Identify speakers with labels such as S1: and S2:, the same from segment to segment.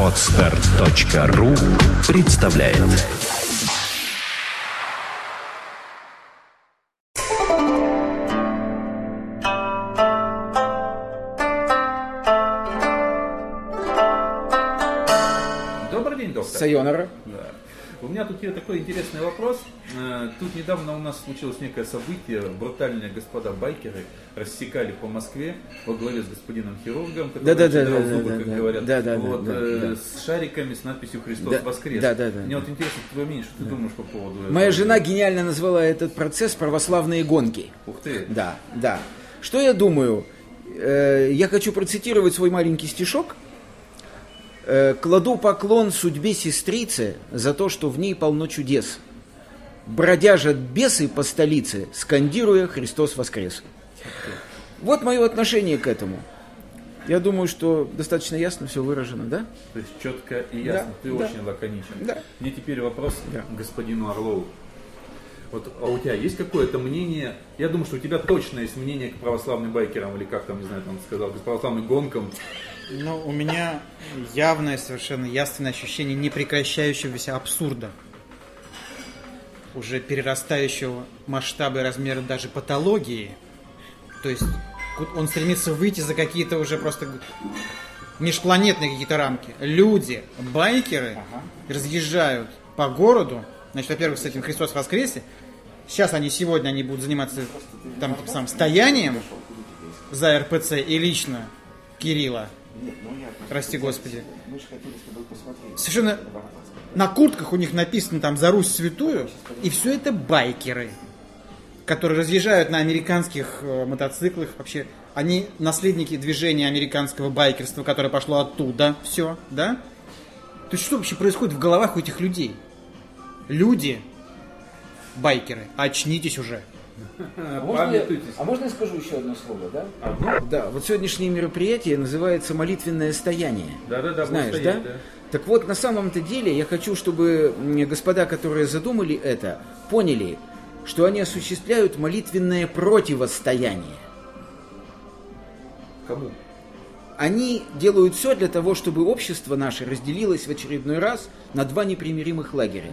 S1: Отстар.ру представляет
S2: Добрый день, доктор.
S3: Сайонара.
S2: Да. У меня тут есть такой интересный вопрос. Э, Тут недавно у нас случилось некое событие. Брутальные господа байкеры рассекали по Москве во главе с господином хирургом, который
S3: Да-да-да,
S2: читал
S3: да-да,
S2: зубы,
S3: да,
S2: как
S3: да.
S2: говорят,
S3: Да-да-да,
S2: вот,
S3: да,
S2: э,
S3: да.
S2: с шариками с надписью «Христос
S3: Да,
S2: воскрес».
S3: да-да-да.
S2: Мне вот интересно твое мнение, что ты думаешь по поводу этого?
S3: Моя жена гениально назвала этот процесс православные гонки.
S2: Ух ты.
S3: Да, да. Что я думаю? Э, Я хочу процитировать свой маленький стишок. Э, «Кладу поклон судьбе сестрицы за то, что в ней полно чудес. Бродяжат бесы по столице, скандируя «Христос воскрес». Вот мое отношение к этому. Я думаю, что достаточно ясно все выражено, да?
S2: То есть четко и ясно.
S3: Да,
S2: ты
S3: да.
S2: очень лаконичен.
S3: Да.
S2: Мне теперь вопрос
S3: Да.
S2: к господину Орлову. Вот, а у тебя есть какое-то мнение? Я думаю, что у тебя точно есть мнение к православным байкерам, или как там, не знаю, там сказал, к православным гонкам.
S4: Ну, у меня явное, совершенно ясное ощущение непрекращающегося абсурда. Уже перерастающего масштаба и размера даже патологии. То есть он стремится выйти за какие-то уже просто межпланетные какие-то рамки. Люди, байкеры разъезжают по городу. Значит, во-первых, с этим Христос воскресе. Сейчас они сегодня они будут заниматься там самым стоянием за РПЦ и лично Кирилла. Прости Господи. Совершенно на куртках у них написано там «За Русь святую», и все это байкеры, которые разъезжают на американских э, мотоциклах. Вообще, они наследники движения американского байкерства, которое пошло оттуда. Все, да? То есть что вообще происходит в головах у этих людей? Люди, байкеры, очнитесь уже.
S2: Памятуйтесь.
S3: а можно я скажу еще одно слово, да?
S2: Одно?
S3: Да, вот сегодняшнее мероприятие называется молитвенное стояние.
S2: Да-да-да,
S3: Знаешь,
S2: вот
S3: да?
S2: да.
S3: Так вот, на самом-то деле, я хочу, чтобы господа, которые задумали это, поняли, что они осуществляют молитвенное противостояние.
S2: Кому?
S3: Они делают все для того, чтобы общество наше разделилось в очередной раз на два непримиримых лагеря.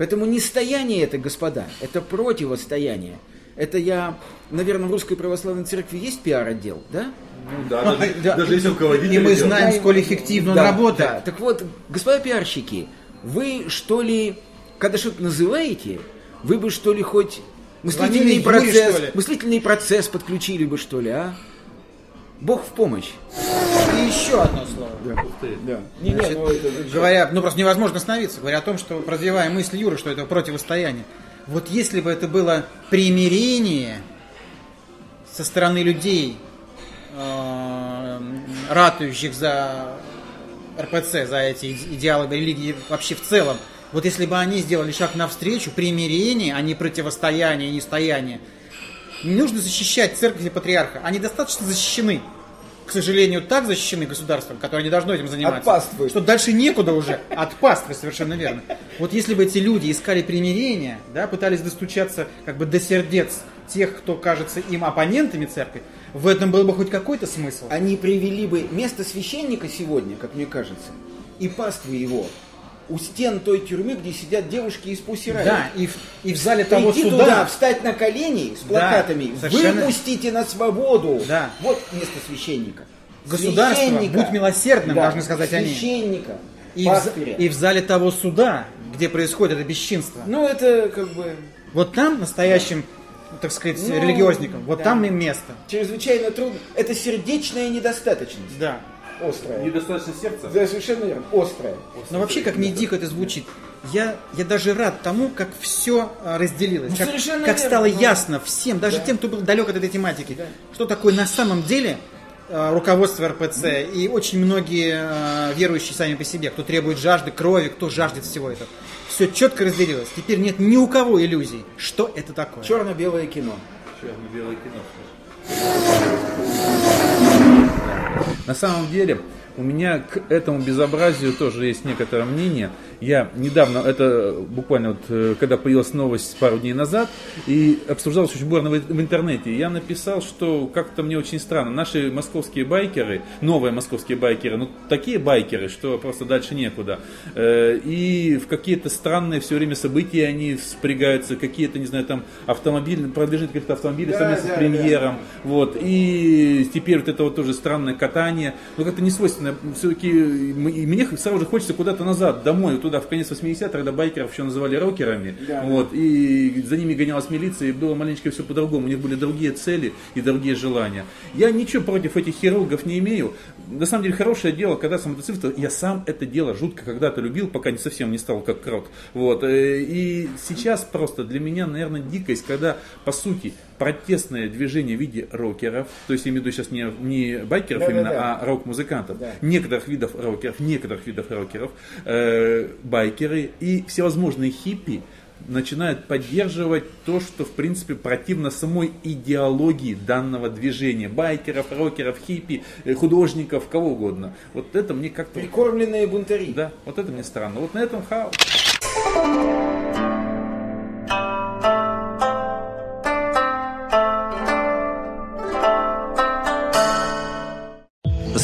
S3: Поэтому не стояние это, господа, это противостояние. Это я, наверное, в Русской Православной Церкви есть пиар-отдел, да?
S2: Ну да, даже,
S4: Да.
S2: даже если руководитель
S4: И мы
S2: идет.
S4: знаем, сколь эффективно он
S3: Да,
S4: работает.
S3: да. Так вот, господа пиарщики, вы что ли, когда что-то называете, вы бы что ли хоть мыслительный
S4: Звонили Юре,
S3: процесс,
S4: что ли?
S3: мыслительный процесс подключили бы что ли, а? Бог в помощь.
S4: И еще одно слово.
S2: Ты.
S3: Да.
S4: Значит, говоря, ну просто невозможно остановиться, говоря о том, что развивая мысль Юры, что это противостояние. Вот если бы это было примирение со стороны людей, э, ратующих за РПЦ, за эти иде- идеалы религии вообще в целом, вот если бы они сделали шаг навстречу, примирение, а не противостояние, не стояние, не нужно защищать церковь и патриарха, они достаточно защищены. К сожалению, так защищены государством, которое не должно этим заниматься.
S3: От паствы.
S4: Что дальше некуда уже. От паствы, совершенно верно. Вот если бы эти люди искали примирения, да, пытались достучаться как бы до сердец тех, кто кажется им оппонентами церкви, в этом был бы хоть какой-то смысл.
S3: Они привели бы место священника сегодня, как мне кажется, и паствы его у стен той тюрьмы, где сидят девушки из Пусси Райт.
S4: Да, и в, и в зале того
S3: Прийти
S4: суда...
S3: туда, встать на колени с
S4: Да,
S3: плакатами,
S4: совершенно.
S3: выпустите на свободу.
S4: Да.
S3: Вот место священника.
S4: Государство,
S3: Священника.
S4: будь милосердным,
S3: Да,
S4: должны сказать они.
S3: Священника.
S4: и, в,
S3: пастыря.
S4: и в зале того суда, где происходит это бесчинство.
S3: Ну, это как бы
S4: Вот там настоящим, так сказать,
S3: Ну,
S4: религиозникам, вот
S3: да.
S4: там им место.
S3: чрезвычайно трудно. Это сердечная недостаточность.
S4: Да.
S3: Острая.
S2: Недостаточно сердца?
S3: Да, совершенно верно. Острая.
S4: Но вообще, как ни дико это звучит, я, я даже рад тому, как все разделилось.
S3: Ну,
S4: как
S3: совершенно
S4: как
S3: верно,
S4: стало
S3: ну.
S4: ясно всем, даже
S3: Да.
S4: тем, кто был далек от этой тематики, что такое на самом деле э, руководство РПЦ и очень многие э, верующие сами по себе, кто требует жажды крови, кто жаждет всего этого. Все четко разделилось. Теперь нет ни у кого иллюзий, что это такое.
S3: Черно-белое кино.
S2: Черно-белое кино. На самом деле, у меня к этому безобразию тоже есть некоторое мнение. Я недавно, это буквально вот, э, когда появилась новость пару дней назад, и обсуждалось очень бурно в, интернете, я написал, что как-то мне очень странно. Наши московские байкеры, новые московские байкеры, ну такие байкеры, что просто дальше некуда. Э, и в какие-то странные все время события они впрягаются, какие-то, не знаю, там автомобили, продвижение каких-то автомобилей да, совместно да, с премьером. Да. Вот. И теперь вот это вот тоже странное катание. Но как-то не свойственно. Все-таки мне сразу же хочется куда-то назад, домой, туда, в конец 80-х, когда байкеров еще называли рокерами. Да, вот. И за ними гонялась милиция, и было маленько все по-другому. У них были другие цели и другие желания. Я ничего против этих хирургов не имею. На самом деле, хорошее дело, когда мотоцикл, я сам это дело жутко когда-то любил, пока не совсем не стал как крот. Вот. Э, и сейчас просто для меня, наверное, дикость, когда, по сути, протестное движение в виде рокеров, то есть я имею в виду сейчас не, не байкеров да, именно, да, да. а рок-музыкантов, да. некоторых видов рокеров, некоторых видов рокеров, э, байкеры и всевозможные хиппи, начинают поддерживать то, что в принципе противно самой идеологии данного движения. Байкеров, рокеров, хиппи, э, художников, кого угодно. Вот это мне как-то...
S3: Прикормленные бунтари.
S2: Да, вот это мне странно. Вот на этом хаос.